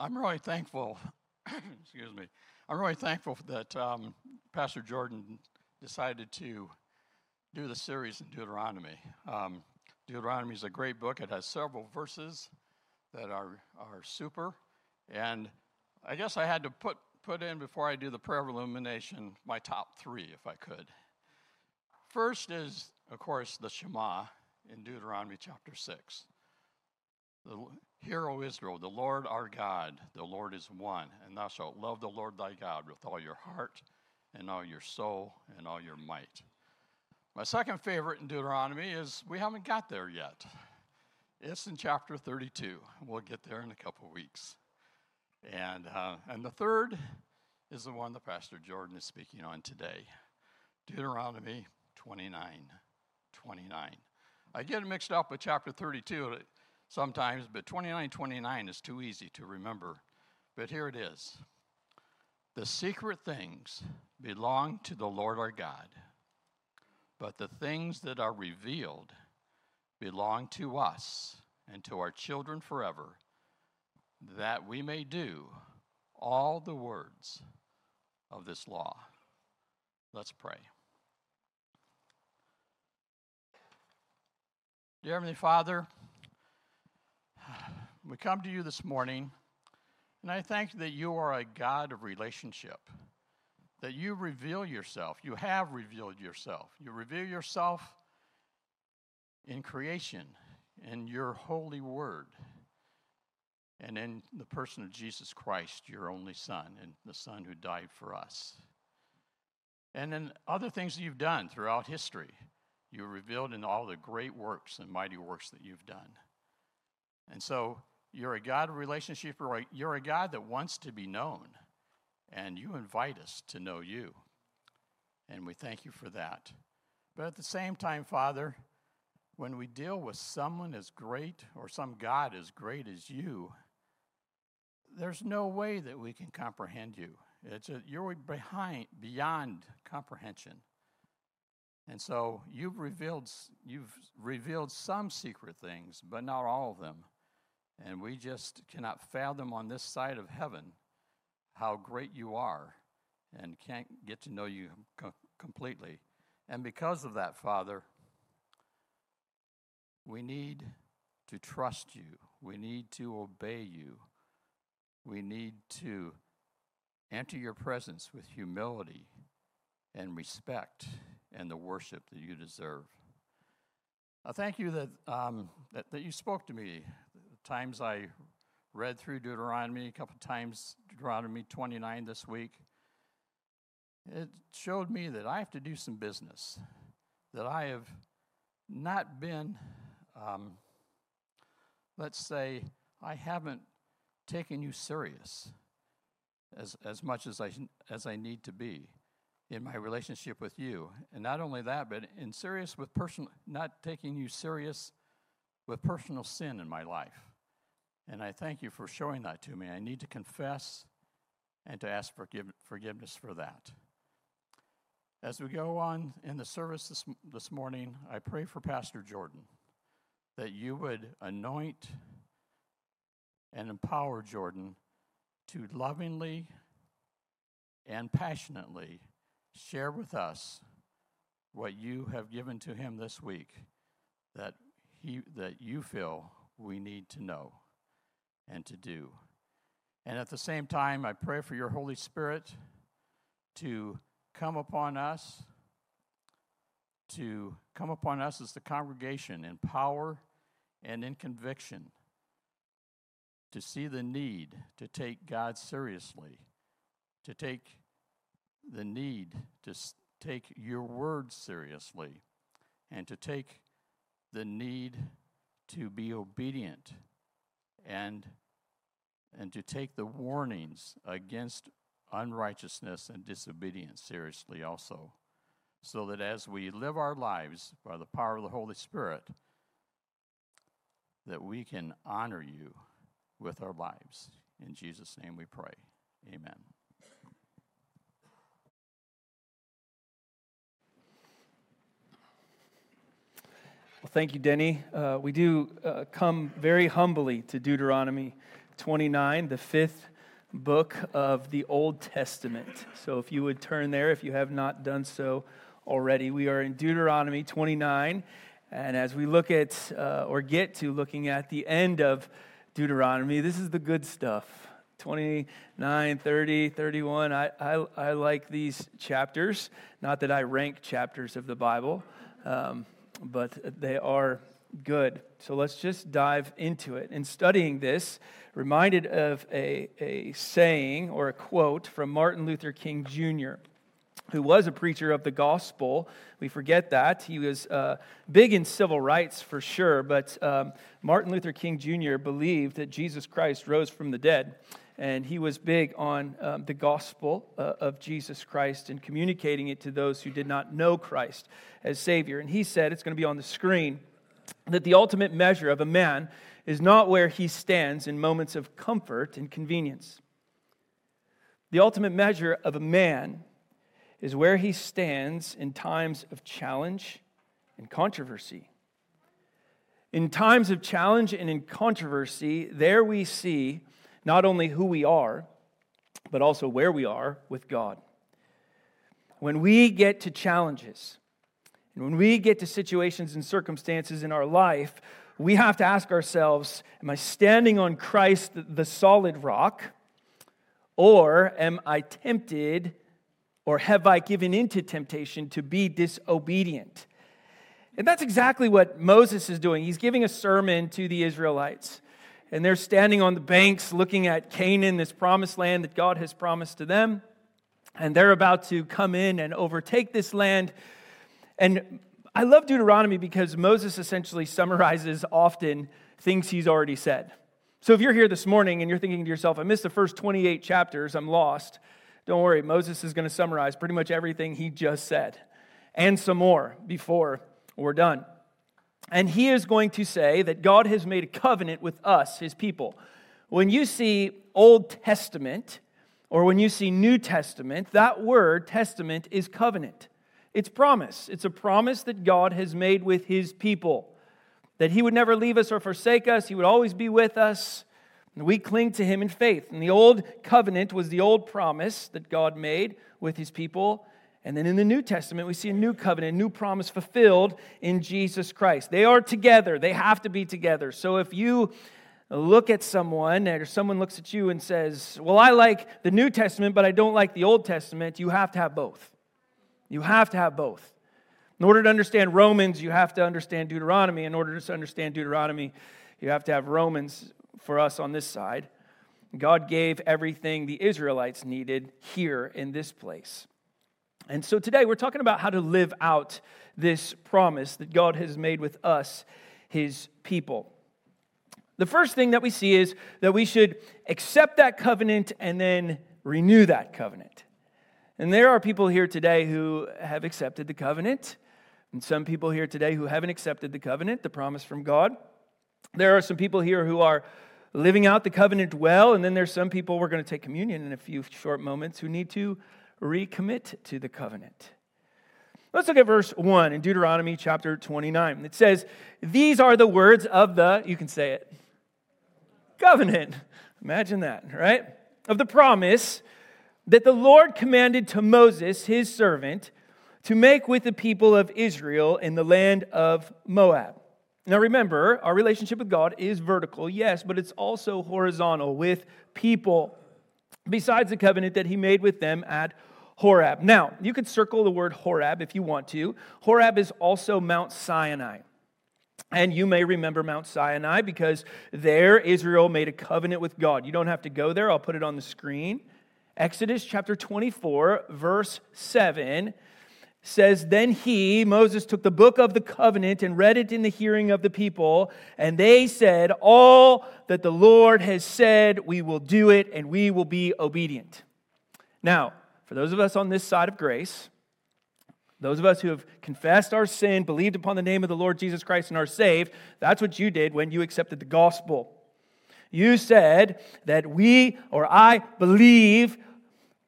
I'm really thankful. excuse me. I'm really thankful that um, Pastor Jordan decided to do the series in Deuteronomy. Um, Deuteronomy is a great book. It has several verses that are are super, and I guess I had to put put in before I do the prayer of illumination my top three, if I could. First is, of course, the Shema in Deuteronomy chapter six. The, Hear, O Israel, the Lord our God, the Lord is one, and thou shalt love the Lord thy God with all your heart, and all your soul, and all your might. My second favorite in Deuteronomy is we haven't got there yet. It's in chapter 32. We'll get there in a couple weeks. And, uh, and the third is the one that Pastor Jordan is speaking on today Deuteronomy 29 29. I get it mixed up with chapter 32 sometimes, but 2929 is too easy to remember. But here it is The secret things belong to the Lord our God, but the things that are revealed belong to us and to our children forever, that we may do all the words of this law. Let's pray. Dear Heavenly Father, we come to you this morning, and I thank you that you are a God of relationship, that you reveal yourself. You have revealed yourself. You reveal yourself in creation, in your holy word, and in the person of Jesus Christ, your only Son, and the Son who died for us. And in other things that you've done throughout history, you revealed in all the great works and mighty works that you've done. And so you're a God of relationship, you're a God that wants to be known, and you invite us to know you. And we thank you for that. But at the same time, Father, when we deal with someone as great or some God as great as you, there's no way that we can comprehend you. It's a, you're behind, beyond comprehension. And so you've revealed, you've revealed some secret things, but not all of them. And we just cannot fathom on this side of heaven how great you are and can't get to know you co- completely. And because of that, Father, we need to trust you. We need to obey you. We need to enter your presence with humility and respect and the worship that you deserve. I thank you that, um, that, that you spoke to me times I read through Deuteronomy, a couple times Deuteronomy 29 this week, it showed me that I have to do some business, that I have not been, um, let's say, I haven't taken you serious as, as much as I, as I need to be in my relationship with you. And not only that, but in serious with personal, not taking you serious with personal sin in my life. And I thank you for showing that to me. I need to confess and to ask forgive, forgiveness for that. As we go on in the service this, this morning, I pray for Pastor Jordan that you would anoint and empower Jordan to lovingly and passionately share with us what you have given to him this week that he that you feel we need to know and to do. And at the same time, I pray for your Holy Spirit to come upon us, to come upon us as the congregation in power and in conviction, to see the need to take God seriously, to take the need to take your word seriously, and to take the need to be obedient and, and to take the warnings against unrighteousness and disobedience seriously also, so that as we live our lives by the power of the Holy Spirit, that we can honor you with our lives. In Jesus' name we pray. Amen. Well, thank you, Denny. Uh, we do uh, come very humbly to Deuteronomy 29, the fifth book of the Old Testament. So if you would turn there, if you have not done so already, we are in Deuteronomy 29. And as we look at uh, or get to looking at the end of Deuteronomy, this is the good stuff. 29, 30, 31. I, I, I like these chapters. Not that I rank chapters of the Bible. Um, but they are good. So let's just dive into it. In studying this, reminded of a, a saying or a quote from Martin Luther King Jr., who was a preacher of the gospel. We forget that. He was uh, big in civil rights for sure, but um, Martin Luther King Jr. believed that Jesus Christ rose from the dead and he was big on um, the gospel uh, of Jesus Christ and communicating it to those who did not know Christ as Savior. And he said, it's going to be on the screen, that the ultimate measure of a man is not where he stands in moments of comfort and convenience. The ultimate measure of a man is where he stands in times of challenge and controversy. In times of challenge and in controversy, there we see not only who we are, but also where we are with God. When we get to challenges, and when we get to situations and circumstances in our life, we have to ask ourselves Am I standing on Christ, the solid rock? Or am I tempted, or have I given into temptation to be disobedient? And that's exactly what Moses is doing. He's giving a sermon to the Israelites and they're standing on the banks looking at Canaan, this promised land that God has promised to them. And they're about to come in and overtake this land. And I love Deuteronomy because Moses essentially summarizes often things he's already said. So if you're here this morning and you're thinking to yourself, I missed the first 28 chapters, I'm lost, don't worry. Moses is going to summarize pretty much everything he just said and some more before we're done. And he is going to say that God has made a covenant with us, his people. When you see Old Testament or when you see New Testament, that word testament is covenant. It's promise. It's a promise that God has made with his people that he would never leave us or forsake us, he would always be with us. We cling to him in faith. And the old covenant was the old promise that God made with his people. And then in the New Testament, we see a new covenant, a new promise fulfilled in Jesus Christ. They are together, they have to be together. So if you look at someone or someone looks at you and says, Well, I like the New Testament, but I don't like the Old Testament, you have to have both. You have to have both. In order to understand Romans, you have to understand Deuteronomy. In order to understand Deuteronomy, you have to have Romans for us on this side. God gave everything the Israelites needed here in this place. And so today we're talking about how to live out this promise that God has made with us, his people. The first thing that we see is that we should accept that covenant and then renew that covenant. And there are people here today who have accepted the covenant, and some people here today who haven't accepted the covenant, the promise from God. There are some people here who are living out the covenant well, and then there's some people we're going to take communion in a few short moments who need to recommit to the covenant. Let's look at verse 1 in Deuteronomy chapter 29. It says, These are the words of the, you can say it, covenant. Imagine that, right? Of the promise that the Lord commanded to Moses, his servant, to make with the people of Israel in the land of Moab. Now remember, our relationship with God is vertical, yes, but it's also horizontal with people, besides the covenant that he made with them at Horeb. Now, you could circle the word Horeb if you want to. Horeb is also Mount Sinai. And you may remember Mount Sinai because there Israel made a covenant with God. You don't have to go there, I'll put it on the screen. Exodus chapter 24, verse 7. says, Then he, Moses, took the book of the covenant and read it in the hearing of the people, and they said, All that the Lord has said, we will do it, and we will be obedient. Now, for those of us on this side of grace, those of us who have confessed our sin, believed upon the name of the Lord Jesus Christ, and are saved, that's what you did when you accepted the gospel. You said that we or I believe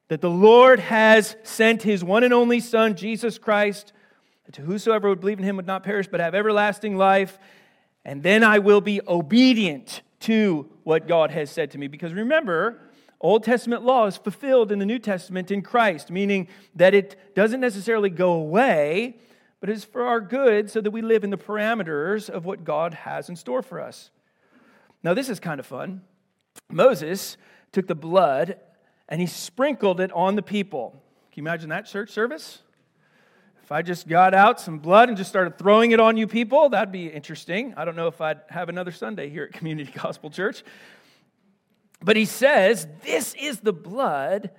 that the Lord has sent his one and only Son, Jesus Christ, to whosoever would believe in him would not perish but have everlasting life. And then I will be obedient to what God has said to me. Because remember, Old Testament law is fulfilled in the New Testament in Christ, meaning that it doesn't necessarily go away, but is for our good so that we live in the parameters of what God has in store for us. Now, this is kind of fun. Moses took the blood and he sprinkled it on the people. Can you imagine that church service? If I just got out some blood and just started throwing it on you people, that'd be interesting. I don't know if I'd have another Sunday here at Community Gospel Church. But he says, This is the blood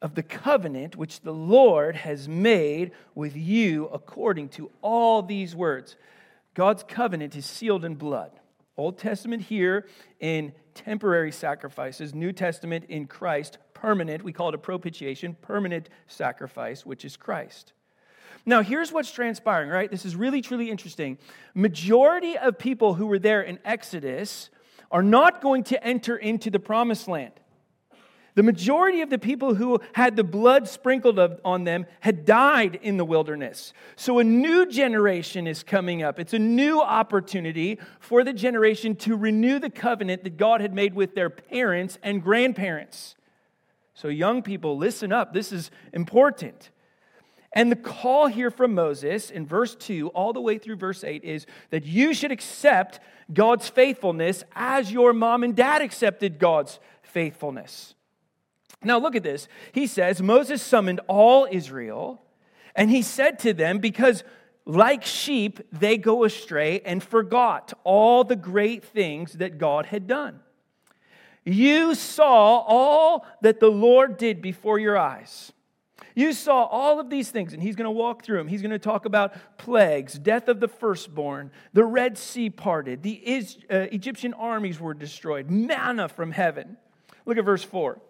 of the covenant which the Lord has made with you according to all these words. God's covenant is sealed in blood. Old Testament here in temporary sacrifices, New Testament in Christ, permanent. We call it a propitiation, permanent sacrifice, which is Christ. Now, here's what's transpiring, right? This is really, truly interesting. Majority of people who were there in Exodus are not going to enter into the promised land. The majority of the people who had the blood sprinkled on them had died in the wilderness. So a new generation is coming up. It's a new opportunity for the generation to renew the covenant that God had made with their parents and grandparents. So, young people, listen up. This is important. And the call here from Moses in verse 2 all the way through verse 8 is that you should accept God's faithfulness as your mom and dad accepted God's faithfulness. Now, look at this. He says, Moses summoned all Israel, and he said to them, Because like sheep, they go astray and forgot all the great things that God had done. You saw all that the Lord did before your eyes. You saw all of these things, and he's going to walk through them. He's going to talk about plagues, death of the firstborn, the Red Sea parted, the uh, Egyptian armies were destroyed, manna from heaven. Look at verse 4.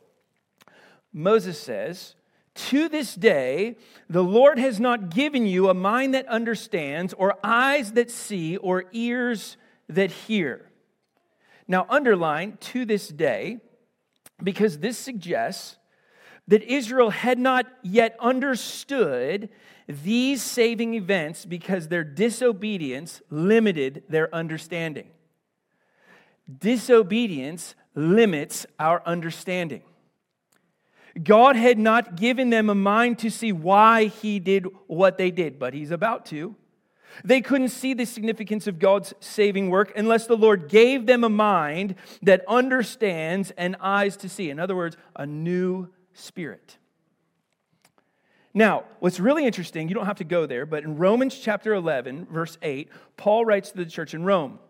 Moses says, To this day, the Lord has not given you a mind that understands, or eyes that see, or ears that hear. Now, underline to this day, because this suggests that Israel had not yet understood these saving events because their disobedience limited their understanding. Disobedience limits our understanding. God had not given them a mind to see why he did what they did, but he's about to. They couldn't see the significance of God's saving work unless the Lord gave them a mind that understands and eyes to see. In other words, a new spirit. Now, what's really interesting, you don't have to go there, but in Romans chapter 11, verse 8, Paul writes to the church in Rome,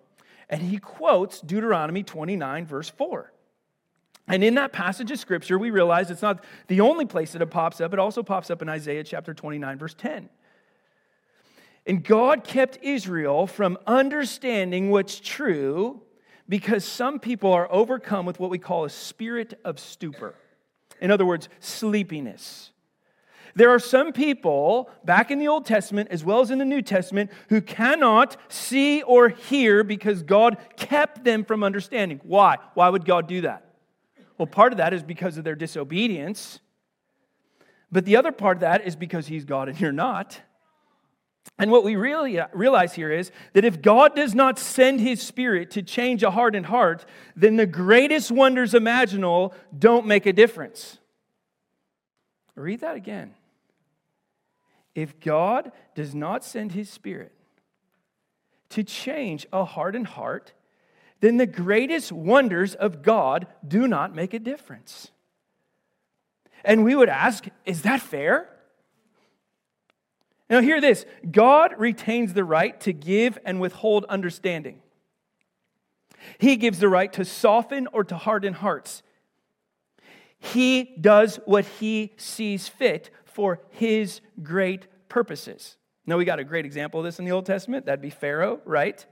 and he quotes Deuteronomy 29, verse 4. And in that passage of scripture, we realize it's not the only place that it pops up, it also pops up in Isaiah chapter 29, verse 10. And God kept Israel from understanding what's true because some people are overcome with what we call a spirit of stupor. In other words, sleepiness. There are some people back in the Old Testament as well as in the New Testament who cannot see or hear because God kept them from understanding. Why? Why would God do that? Well, part of that is because of their disobedience. But the other part of that is because He's God and you're not. And what we really uh, realize here is that if God does not send his spirit to change a hardened heart, then the greatest wonders imaginable don't make a difference. Read that again. If God does not send his spirit to change a hardened heart, then the greatest wonders of God do not make a difference. And we would ask, is that fair? Now, hear this God retains the right to give and withhold understanding. He gives the right to soften or to harden hearts. He does what he sees fit for his great purposes. Now, we got a great example of this in the Old Testament. That'd be Pharaoh, right?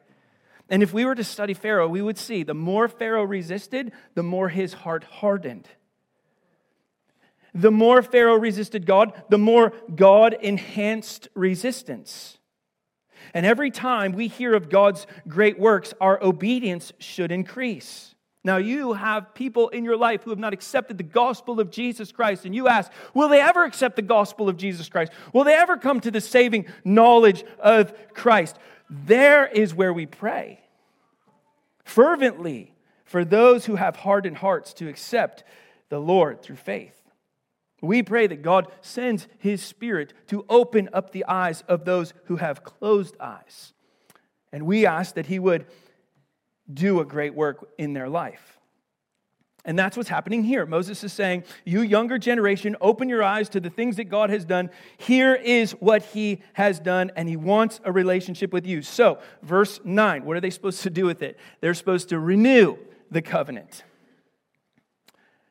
And if we were to study Pharaoh, we would see the more Pharaoh resisted, the more his heart hardened. The more Pharaoh resisted God, the more God enhanced resistance. And every time we hear of God's great works, our obedience should increase. Now, you have people in your life who have not accepted the gospel of Jesus Christ, and you ask, will they ever accept the gospel of Jesus Christ? Will they ever come to the saving knowledge of Christ? There is where we pray fervently for those who have hardened hearts to accept the Lord through faith. We pray that God sends His Spirit to open up the eyes of those who have closed eyes. And we ask that He would do a great work in their life. And that's what's happening here. Moses is saying, You younger generation, open your eyes to the things that God has done. Here is what He has done, and He wants a relationship with you. So, verse 9, what are they supposed to do with it? They're supposed to renew the covenant.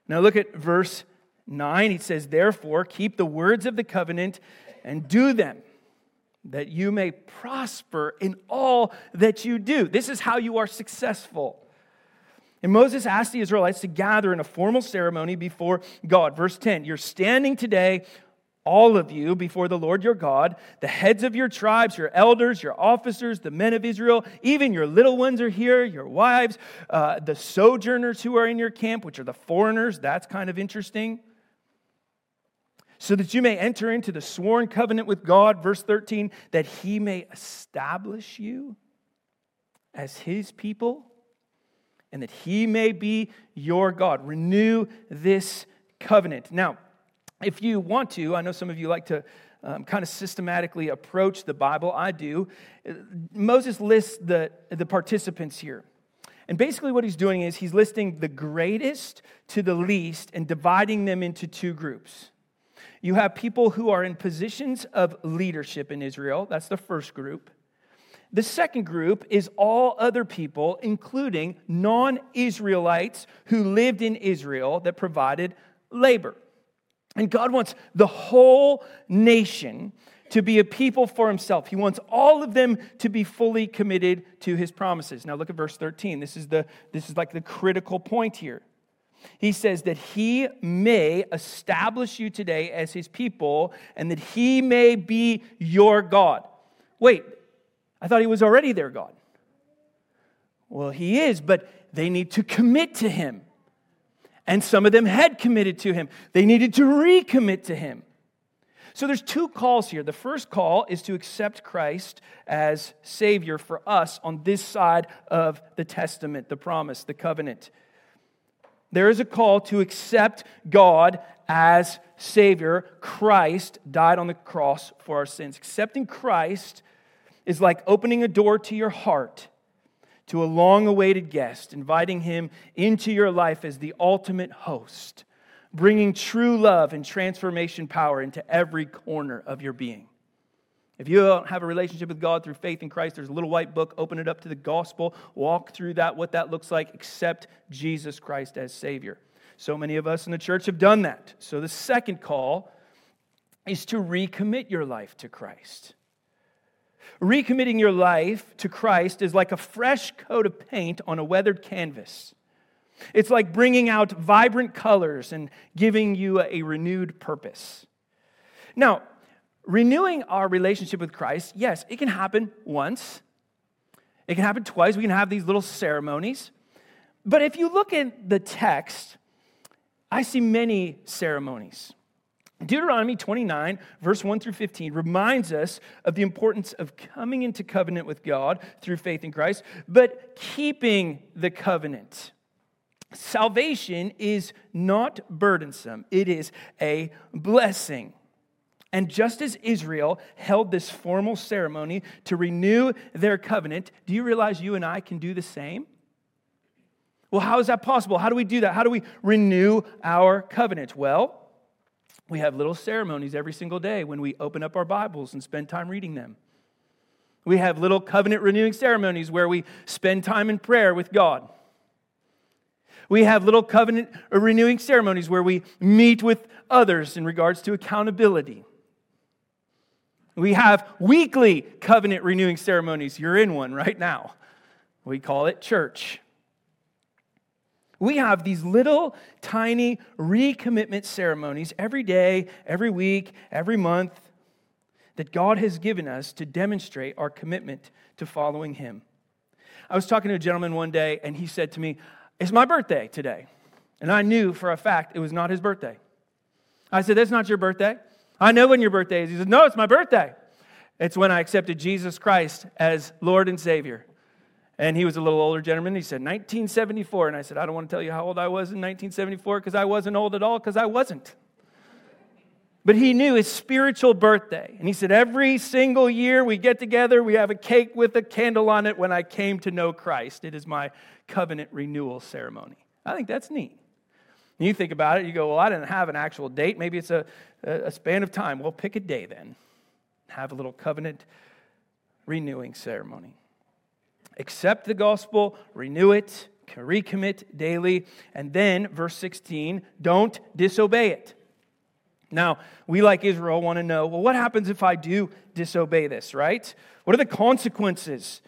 Now, look at verse 9, he says, Therefore, keep the words of the covenant and do them, that you may prosper in all that you do. This is how you are successful. And Moses asked the Israelites to gather in a formal ceremony before God. Verse 10 You're standing today all of you before the Lord your God, the heads of your tribes, your elders, your officers, the men of Israel, even your little ones are here, your wives, uh, the sojourners who are in your camp, which are the foreigners. That's kind of interesting so that you may enter into the sworn covenant with God, verse 13, that he may establish you as his people and that he may be your God. Renew this covenant. Now, if you want to, I know some of you like to um, kind of systematically approach the Bible. I do. Moses lists the, the participants here. And basically, what he's doing is he's listing the greatest to the least and dividing them into two groups. You have people who are in positions of leadership in Israel. That's the first group. The second group is all other people, including non Israelites who lived in Israel that provided labor. And God wants the whole nation to be a people for himself. He wants all of them to be fully committed to his promises. Now look at verse 13. This is the this is like the critical point here. He says that he may establish you today as his people and that he may be your God. Wait, I thought he was already their God. Well, he is, but they need to commit to him. And some of them had committed to him. They needed to recommit to him. So there's two calls here. The first call is to accept Christ as Savior for us on this side of the testament, the promise, the covenant. There is a call to accept God as Savior. Christ died on the cross for our sins. Accepting Christ is like opening a door to your heart to a long awaited guest, inviting him into your life as the ultimate host, bringing true love and transformation power into every corner of your being. If you don't have a relationship with God through faith in Christ, there's a little white book. Open it up to the gospel. Walk through that, what that looks like. Accept Jesus Christ as Savior. So many of us in the church have done that. So the second call is to recommit your life to Christ. Recommitting your life to Christ is like a fresh coat of paint on a weathered canvas. It's like bringing out vibrant colors and giving you a renewed purpose. Now, renewing our relationship with Christ, yes, it can happen once, it can happen twice. We can have these little ceremonies. But if you look at the text, I see many ceremonies. Deuteronomy 29, verse 1 through 15, reminds us of the importance of coming into covenant with God through faith in Christ, but keeping the covenant. Salvation is not burdensome, it is a blessing. And just as Israel held this formal ceremony to renew their covenant, do you realize you and I can do the same? Well, how is that possible? How do we do that? How do we renew our covenant? Well, we have little ceremonies every single day when we open up our Bibles and spend time reading them. We have little covenant renewing ceremonies where we spend time in prayer with God. We have little covenant renewing ceremonies where we meet with others in regards to accountability. We have weekly covenant renewing ceremonies. You're in one right now. We call it church. We have these little tiny recommitment ceremonies every day, every week, every month that God has given us to demonstrate our commitment to following Him. I was talking to a gentleman one day, and he said to me, It's my birthday today. And I knew for a fact it was not his birthday. I said, That's not your birthday. I know when your birthday is. He said, No, it's my birthday. It's when I accepted Jesus Christ as Lord and Savior. And he was a little older gentleman. He said, 1974. And I said, I don't want to tell you how old I was in 1974 because I wasn't old at all because I wasn't. But he knew his spiritual birthday. And he said, Every single year we get together, we have a cake with a candle on it when I came to know Christ. It is my covenant renewal ceremony. I think that's neat. You think about it, you go, Well, I didn't have an actual date. Maybe it's a, a span of time. Well, pick a day then. Have a little covenant renewing ceremony accept the gospel, renew it, recommit daily, and then, verse 16, don't disobey it. Now, we like Israel want to know well, what happens if I do disobey this, right? What are the consequences?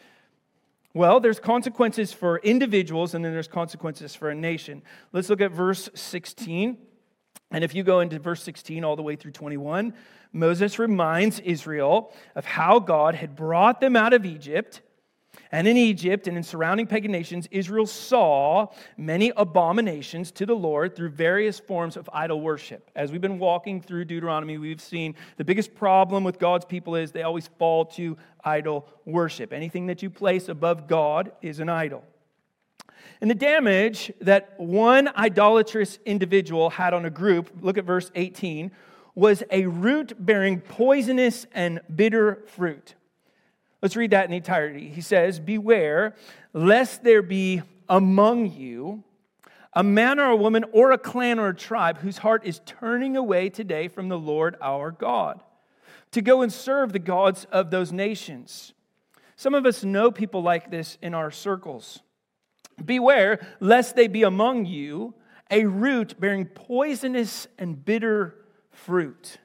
Well, there's consequences for individuals and then there's consequences for a nation. Let's look at verse 16. And if you go into verse 16 all the way through 21, Moses reminds Israel of how God had brought them out of Egypt and in Egypt and in surrounding pagan nations, Israel saw many abominations to the Lord through various forms of idol worship. As we've been walking through Deuteronomy, we've seen the biggest problem with God's people is they always fall to idol worship. Anything that you place above God is an idol. And the damage that one idolatrous individual had on a group, look at verse 18, was a root bearing poisonous and bitter fruit. Let's read that in entirety. He says, Beware lest there be among you a man or a woman or a clan or a tribe whose heart is turning away today from the Lord our God to go and serve the gods of those nations. Some of us know people like this in our circles. Beware lest they be among you a root bearing poisonous and bitter fruit.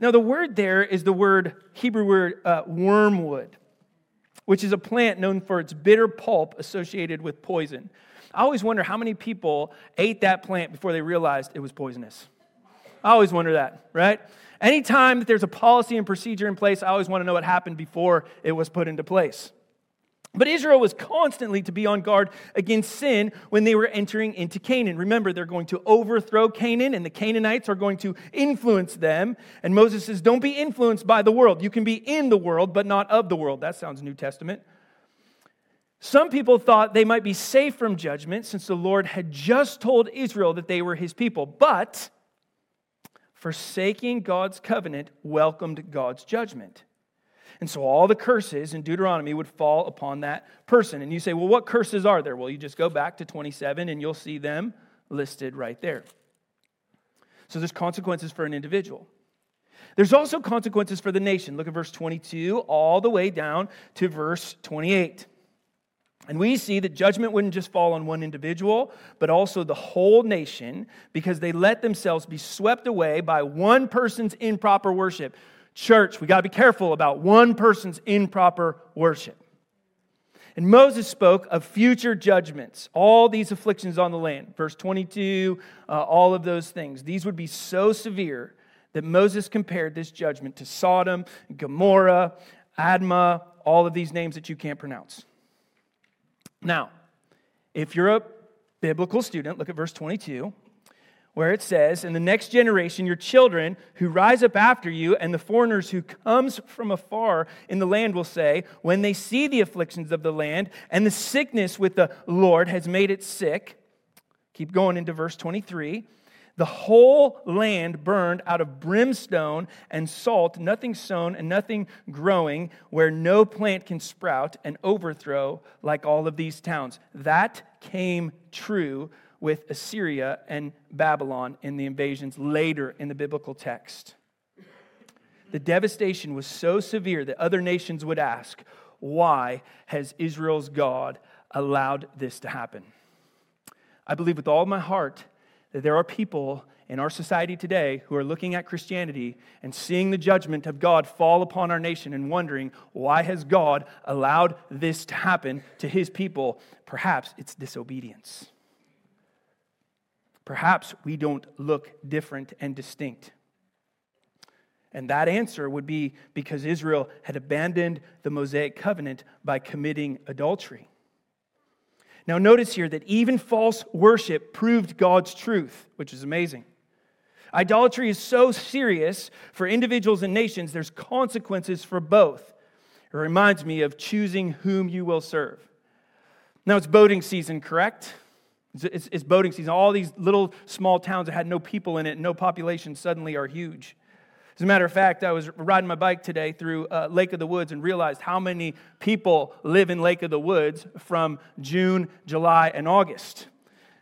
Now, the word there is the word, Hebrew word, uh, wormwood, which is a plant known for its bitter pulp associated with poison. I always wonder how many people ate that plant before they realized it was poisonous. I always wonder that, right? Anytime that there's a policy and procedure in place, I always want to know what happened before it was put into place. But Israel was constantly to be on guard against sin when they were entering into Canaan. Remember, they're going to overthrow Canaan, and the Canaanites are going to influence them. And Moses says, Don't be influenced by the world. You can be in the world, but not of the world. That sounds New Testament. Some people thought they might be safe from judgment since the Lord had just told Israel that they were his people. But forsaking God's covenant welcomed God's judgment. And so all the curses in Deuteronomy would fall upon that person. And you say, well, what curses are there? Well, you just go back to 27 and you'll see them listed right there. So there's consequences for an individual. There's also consequences for the nation. Look at verse 22 all the way down to verse 28. And we see that judgment wouldn't just fall on one individual, but also the whole nation because they let themselves be swept away by one person's improper worship. Church, we got to be careful about one person's improper worship. And Moses spoke of future judgments, all these afflictions on the land. Verse 22, uh, all of those things. These would be so severe that Moses compared this judgment to Sodom, Gomorrah, Admah, all of these names that you can't pronounce. Now, if you're a biblical student, look at verse 22 where it says, In the next generation, your children who rise up after you, and the foreigners who comes from afar in the land will say, when they see the afflictions of the land and the sickness with the Lord has made it sick, keep going into verse 23. The whole land burned out of brimstone and salt, nothing sown and nothing growing, where no plant can sprout, and overthrow like all of these towns. That came true with Assyria and Babylon in the invasions later in the biblical text. The devastation was so severe that other nations would ask, Why has Israel's God allowed this to happen? I believe with all my heart that there are people in our society today who are looking at Christianity and seeing the judgment of God fall upon our nation and wondering, why has God allowed this to happen to his people? Perhaps it's disobedience. Perhaps we don't look different and distinct. And that answer would be because Israel had abandoned the Mosaic covenant by committing adultery. Now, notice here that even false worship proved God's truth, which is amazing. Idolatry is so serious for individuals and nations, there's consequences for both. It reminds me of choosing whom you will serve. Now, it's boating season, correct? It's, it's, boating season. All these little small towns that had no people in it, no population, suddenly are huge. As a matter of fact, I was riding my bike today through uh, Lake of the Woods and realized how many people live in Lake of the Woods from June, July, and August.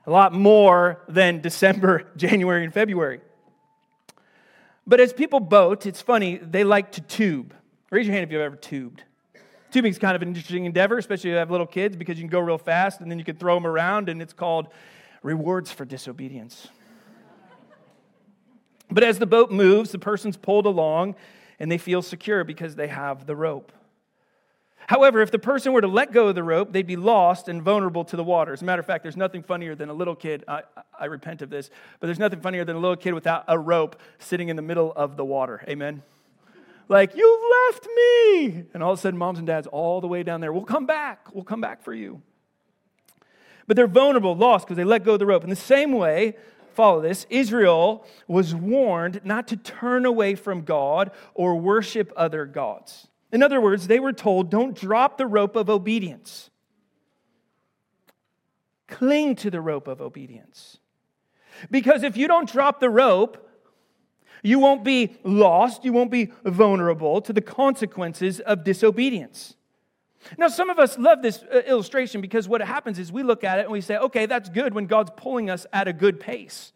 A lot more than December, January, and February. But as people boat, it's funny, they like to tube. Raise your hand if you've ever tubed. Tubing is kind of an interesting endeavor, especially if you have little kids, because you can go real fast and then you can throw them around, and it's called rewards for disobedience. But as the boat moves, the person's pulled along and they feel secure because they have the rope. However, if the person were to let go of the rope, they'd be lost and vulnerable to the water. As a matter of fact, there's nothing funnier than a little kid. I, I repent of this, but there's nothing funnier than a little kid without a rope sitting in the middle of the water. Amen? Like, you've left me. And all of a sudden, moms and dads all the way down there, we'll come back. We'll come back for you. But they're vulnerable, lost, because they let go of the rope. In the same way, follow this Israel was warned not to turn away from God or worship other gods. In other words, they were told don't drop the rope of obedience, cling to the rope of obedience. Because if you don't drop the rope, you won't be lost, you won't be vulnerable to the consequences of disobedience. Now, some of us love this uh, illustration because what happens is we look at it and we say, okay, that's good when God's pulling us at a good pace.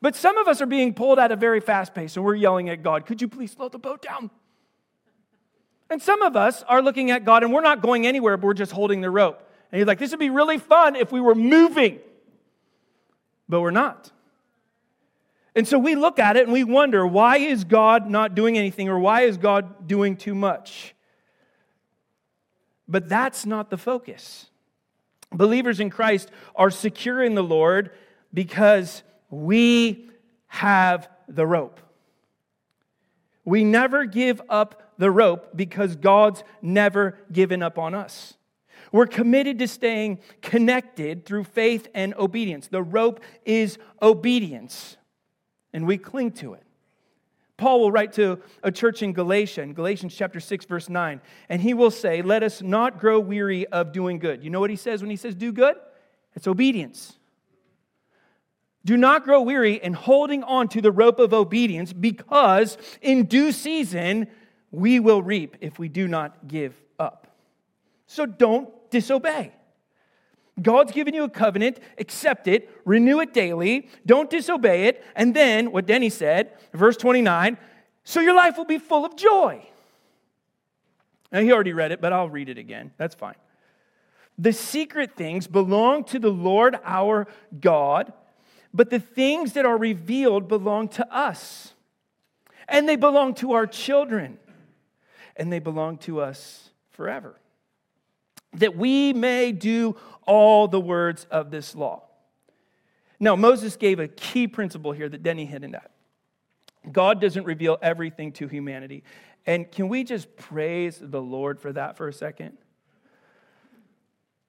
But some of us are being pulled at a very fast pace and we're yelling at God, could you please slow the boat down? And some of us are looking at God and we're not going anywhere, but we're just holding the rope. And he's like, this would be really fun if we were moving, but we're not. And so we look at it and we wonder, why is God not doing anything or why is God doing too much? But that's not the focus. Believers in Christ are secure in the Lord because we have the rope. We never give up the rope because God's never given up on us. We're committed to staying connected through faith and obedience. The rope is obedience, and we cling to it. Paul will write to a church in Galatia, in Galatians chapter 6, verse 9, and he will say, Let us not grow weary of doing good. You know what he says when he says do good? It's obedience. Do not grow weary in holding on to the rope of obedience, because in due season we will reap if we do not give up. So don't disobey. God's given you a covenant, accept it, renew it daily, don't disobey it, and then what Denny said, verse 29, so your life will be full of joy. Now, he already read it, but I'll read it again. That's fine. The secret things belong to the Lord our God, but the things that are revealed belong to us. And they belong to our children, and they belong to us forever that we may do all the words of this law. Now, Moses gave a key principle here that Denny hinted at. God doesn't reveal everything to humanity. And can we just praise the Lord for that for a second?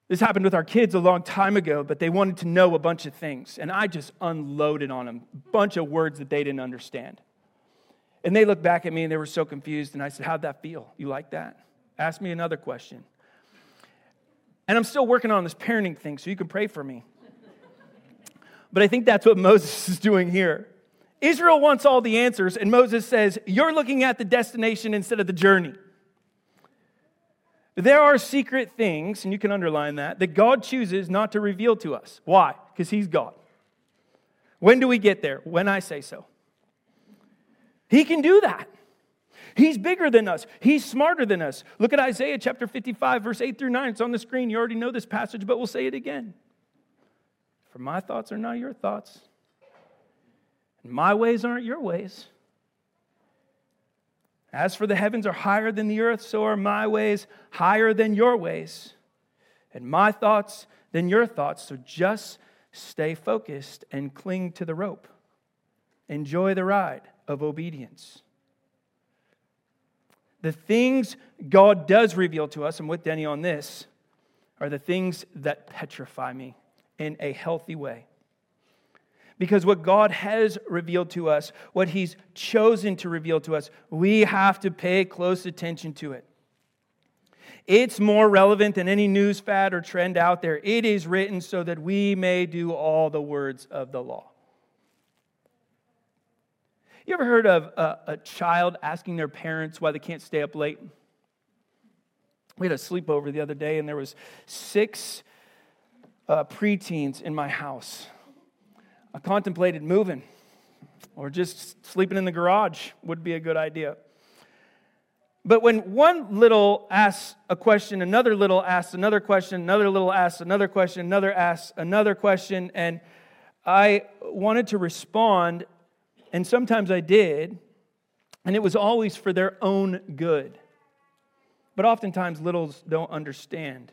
This happened with our kids a long time ago, but they wanted to know a bunch of things. And I just unloaded on them a bunch of words that they didn't understand. And they looked back at me and they were so confused. And I said, How'd that feel? You like that? Ask me another question. And I'm still working on this parenting thing, so you can pray for me. But I think that's what Moses is doing here. Israel wants all the answers, and Moses says, You're looking at the destination instead of the journey. There are secret things, and you can underline that, that God chooses not to reveal to us. Why? Because He's God. When do we get there? When I say so. He can do that. He's bigger than us. He's smarter than us. Look at Isaiah chapter 55, verse 8 through 9. It's on the screen. You already know this passage, but we'll say it again. For my thoughts are not your thoughts, and My ways aren't your ways. As for the heavens are higher than the earth, so are my ways higher than your ways, and my thoughts than your thoughts. So just stay focused and cling to the rope. Enjoy the ride of obedience. The things God does reveal to us, and with Denny on this, are the things that petrify me in a healthy way. Because what God has revealed to us, what He's chosen to reveal to us, we have to pay close attention to it. It's more relevant than any news fad or trend out there. It is written so that we may do all the words of the law. You ever heard of a, a child asking their parents why they can't stay up late? We had a sleepover the other day, and there was six uh, preteens in my house. I contemplated moving or just sleeping in the garage would be a good idea. But when one little asks a question, another little asks another question, another little asks another question, another asks another question, and I wanted to respond, and sometimes I did, and it was always for their own good. But oftentimes, littles don't understand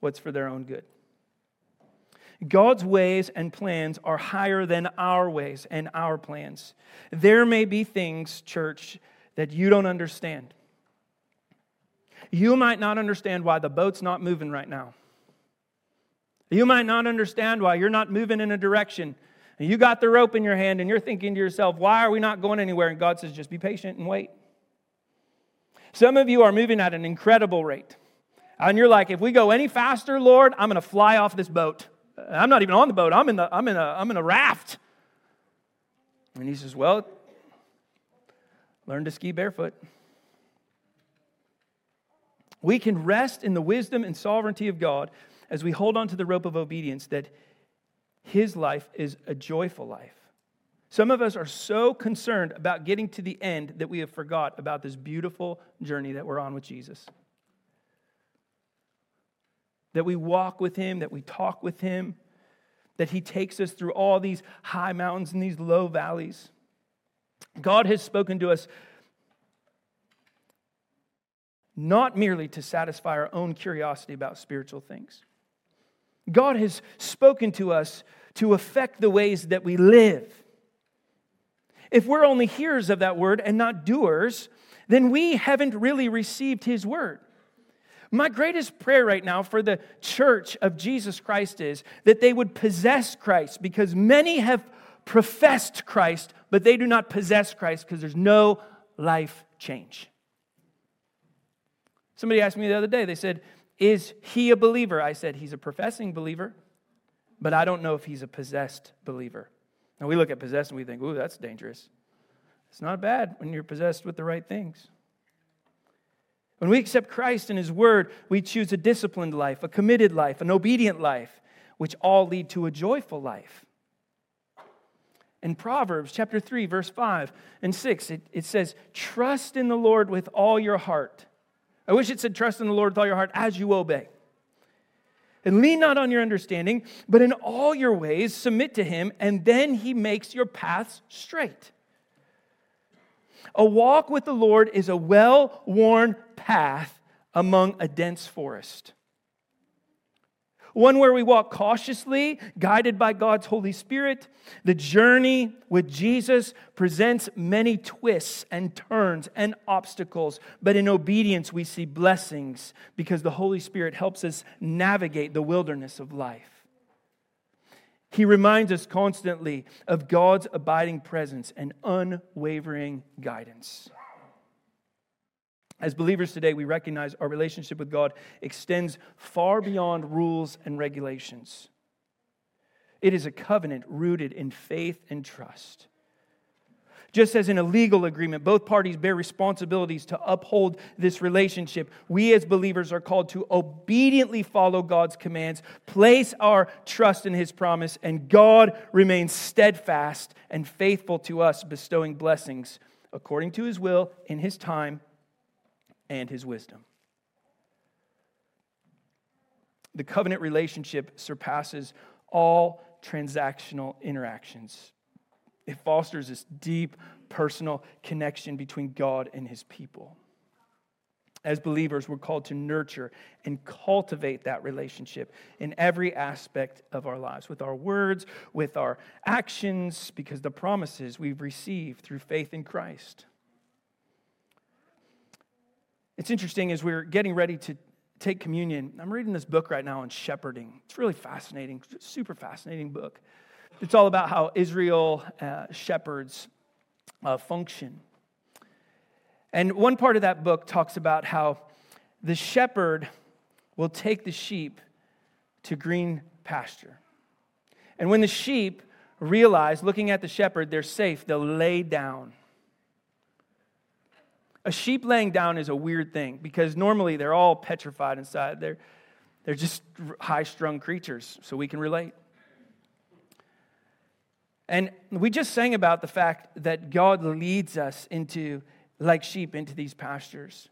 what's for their own good. God's ways and plans are higher than our ways and our plans. There may be things, church, that you don't understand. You might not understand why the boat's not moving right now. You might not understand why you're not moving in a direction. And you got the rope in your hand and you're thinking to yourself, why are we not going anywhere? And God says, just be patient and wait. Some of you are moving at an incredible rate. And you're like, if we go any faster, Lord, I'm going to fly off this boat. I'm not even on the boat. I'm in, the, I'm in, a, I'm in a raft. And he says, Well, learn to ski barefoot. We can rest in the wisdom and sovereignty of God as we hold on to the rope of obedience that his life is a joyful life. Some of us are so concerned about getting to the end that we have forgot about this beautiful journey that we're on with Jesus that we walk with Him, that we talk with Him, that He takes us through all these high mountains and these low valleys. God has spoken to us not merely to satisfy our own curiosity about spiritual things. God has spoken to us to affect the ways that we live. If we're only hearers of that word and not doers, then we haven't really received his word. My greatest prayer right now for the church of Jesus Christ is that they would possess Christ because many have professed Christ, but they do not possess Christ because there's no life change. Somebody asked me the other day, they said, Is he a believer? I said, He's a professing believer, but I don't know if he's a possessed believer. Now we look at possessed and we think, Ooh, that's dangerous. It's not bad when you're possessed with the right things. When we accept Christ and His Word, we choose a disciplined life, a committed life, an obedient life, which all lead to a joyful life. In Proverbs chapter 3, verse 5 and 6, it, it says, Trust in the Lord with all your heart. I wish it said, Trust in the Lord with all your heart as you obey. And lean not on your understanding, but in all your ways submit to Him, and then He makes your paths straight. A walk with the Lord is a well worn path among a dense forest. One where we walk cautiously, guided by God's Holy Spirit. The journey with Jesus presents many twists and turns and obstacles, but in obedience we see blessings because the Holy Spirit helps us navigate the wilderness of life. He reminds us constantly of God's abiding presence and unwavering guidance. As believers today, we recognize our relationship with God extends far beyond rules and regulations. It is a covenant rooted in faith and trust. Just as in a legal agreement, both parties bear responsibilities to uphold this relationship. We as believers are called to obediently follow God's commands, place our trust in His promise, and God remains steadfast and faithful to us, bestowing blessings according to His will in His time and His wisdom. The covenant relationship surpasses all transactional interactions. It fosters this deep personal connection between God and his people. As believers, we're called to nurture and cultivate that relationship in every aspect of our lives with our words, with our actions, because the promises we've received through faith in Christ. It's interesting as we're getting ready to take communion, I'm reading this book right now on shepherding. It's really fascinating, super fascinating book. It's all about how Israel uh, shepherds uh, function. And one part of that book talks about how the shepherd will take the sheep to green pasture. And when the sheep realize, looking at the shepherd, they're safe, they'll lay down. A sheep laying down is a weird thing because normally they're all petrified inside. They're, they're just high strung creatures, so we can relate. And we just sang about the fact that God leads us into, like sheep, into these pastures.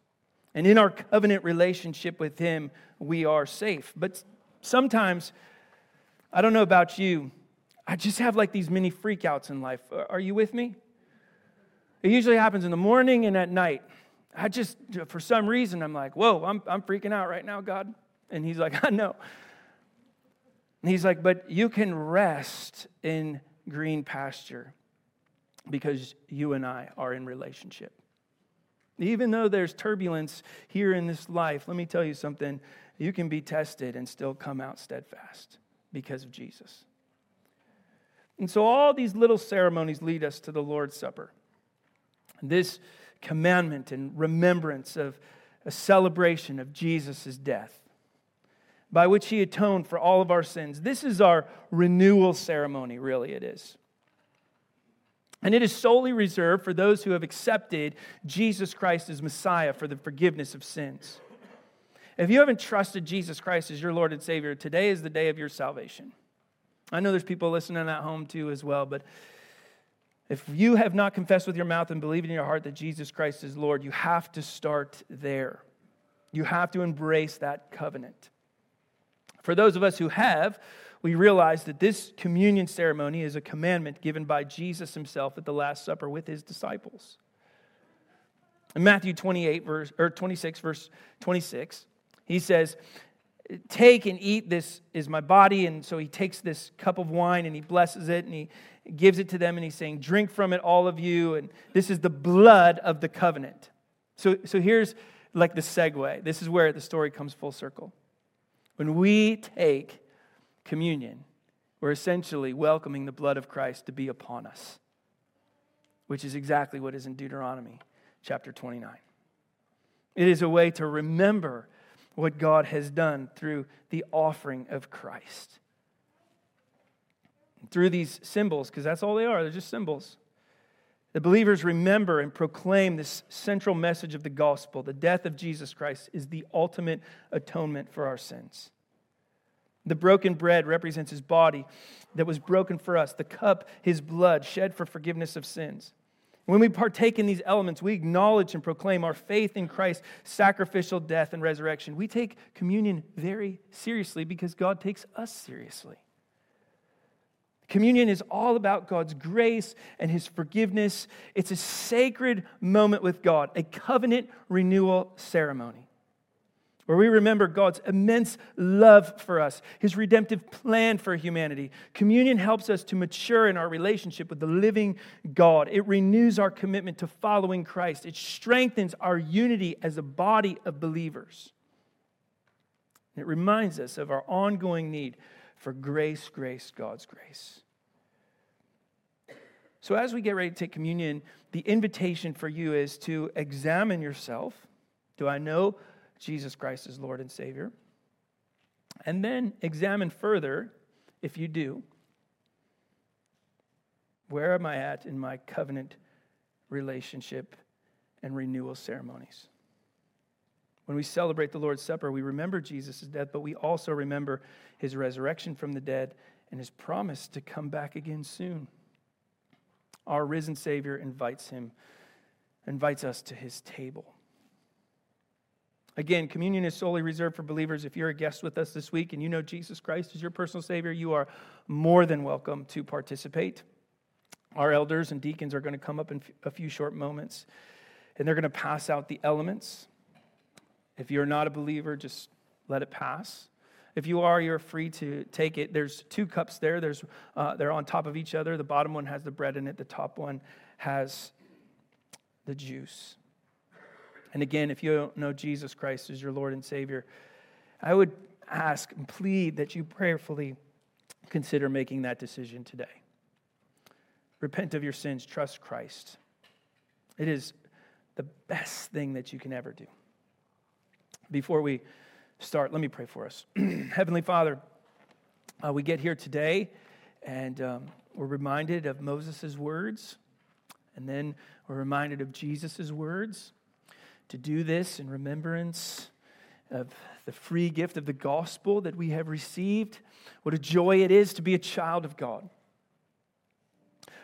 And in our covenant relationship with Him, we are safe. But sometimes, I don't know about you, I just have like these mini freakouts in life. Are you with me? It usually happens in the morning and at night. I just, for some reason, I'm like, whoa, I'm, I'm freaking out right now, God. And He's like, I know. And He's like, but you can rest in green pasture because you and I are in relationship. Even though there's turbulence here in this life, let me tell you something. You can be tested and still come out steadfast because of Jesus. And so all these little ceremonies lead us to the Lord's Supper. This commandment and remembrance of a celebration of Jesus' death by which he atoned for all of our sins. This is our renewal ceremony, really, it is. And it is solely reserved for those who have accepted Jesus Christ as Messiah for the forgiveness of sins. If you haven't trusted Jesus Christ as your Lord and Savior, today is the day of your salvation. I know there's people listening at home too, as well, but if you have not confessed with your mouth and believed in your heart that Jesus Christ is Lord, you have to start there. You have to embrace that covenant. For those of us who have, we realize that this communion ceremony is a commandment given by Jesus himself at the Last Supper with his disciples. In Matthew 28, verse, or 26, verse 26, he says, Take and eat, this is my body. And so he takes this cup of wine and he blesses it and he gives it to them and he's saying, Drink from it, all of you. And this is the blood of the covenant. So, so here's like the segue. This is where the story comes full circle. When we take communion, we're essentially welcoming the blood of Christ to be upon us, which is exactly what is in Deuteronomy chapter 29. It is a way to remember what God has done through the offering of Christ. Through these symbols, because that's all they are, they're just symbols. The believers remember and proclaim this central message of the gospel. The death of Jesus Christ is the ultimate atonement for our sins. The broken bread represents his body that was broken for us, the cup, his blood shed for forgiveness of sins. When we partake in these elements, we acknowledge and proclaim our faith in Christ's sacrificial death and resurrection. We take communion very seriously because God takes us seriously. Communion is all about God's grace and His forgiveness. It's a sacred moment with God, a covenant renewal ceremony where we remember God's immense love for us, His redemptive plan for humanity. Communion helps us to mature in our relationship with the living God. It renews our commitment to following Christ, it strengthens our unity as a body of believers. It reminds us of our ongoing need for grace, grace, God's grace. So, as we get ready to take communion, the invitation for you is to examine yourself. Do I know Jesus Christ as Lord and Savior? And then examine further, if you do, where am I at in my covenant relationship and renewal ceremonies? When we celebrate the Lord's Supper, we remember Jesus' death, but we also remember his resurrection from the dead and his promise to come back again soon our risen Savior invites him, invites us to his table. Again, communion is solely reserved for believers. If you're a guest with us this week and you know Jesus Christ as your personal Savior, you are more than welcome to participate. Our elders and deacons are going to come up in a few short moments and they're going to pass out the elements. If you're not a believer, just let it pass. If you are, you're free to take it. There's two cups there. There's, uh, they're on top of each other. The bottom one has the bread in it, the top one has the juice. And again, if you don't know Jesus Christ as your Lord and Savior, I would ask and plead that you prayerfully consider making that decision today. Repent of your sins, trust Christ. It is the best thing that you can ever do. Before we start, let me pray for us. Heavenly Father, uh, we get here today and um, we're reminded of Moses' words, and then we're reminded of Jesus' words to do this in remembrance of the free gift of the gospel that we have received. What a joy it is to be a child of God.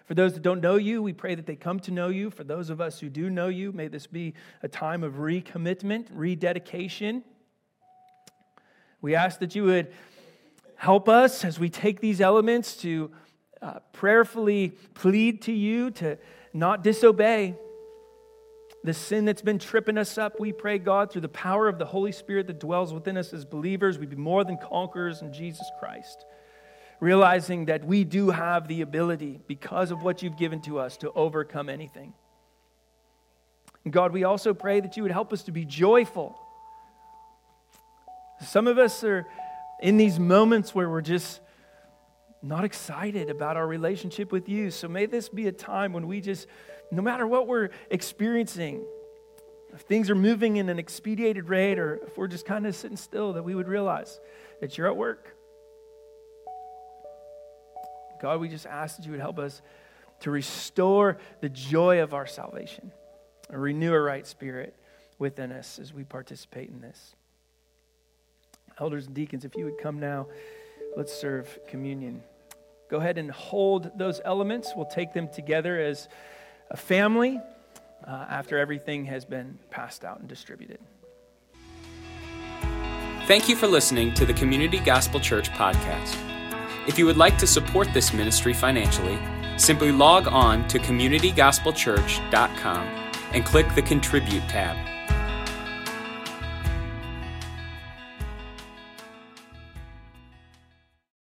For those that don't know you, we pray that they come to know you. For those of us who do know you, may this be a time of recommitment, rededication. We ask that you would help us as we take these elements to uh, prayerfully plead to you to not disobey the sin that's been tripping us up. We pray, God, through the power of the Holy Spirit that dwells within us as believers, we be more than conquerors in Jesus Christ realizing that we do have the ability, because of what you've given to us, to overcome anything. And God, we also pray that you would help us to be joyful. Some of us are in these moments where we're just not excited about our relationship with you. So may this be a time when we just, no matter what we're experiencing, if things are moving in an expedited rate or if we're just kind of sitting still, that we would realize that you're at work God, we just ask that you would help us to restore the joy of our salvation and renew a right spirit within us as we participate in this. Elders and deacons, if you would come now, let's serve communion. Go ahead and hold those elements. We'll take them together as a family uh, after everything has been passed out and distributed. Thank you for listening to the Community Gospel Church podcast. If you would like to support this ministry financially, simply log on to communitygospelchurch.com and click the Contribute tab.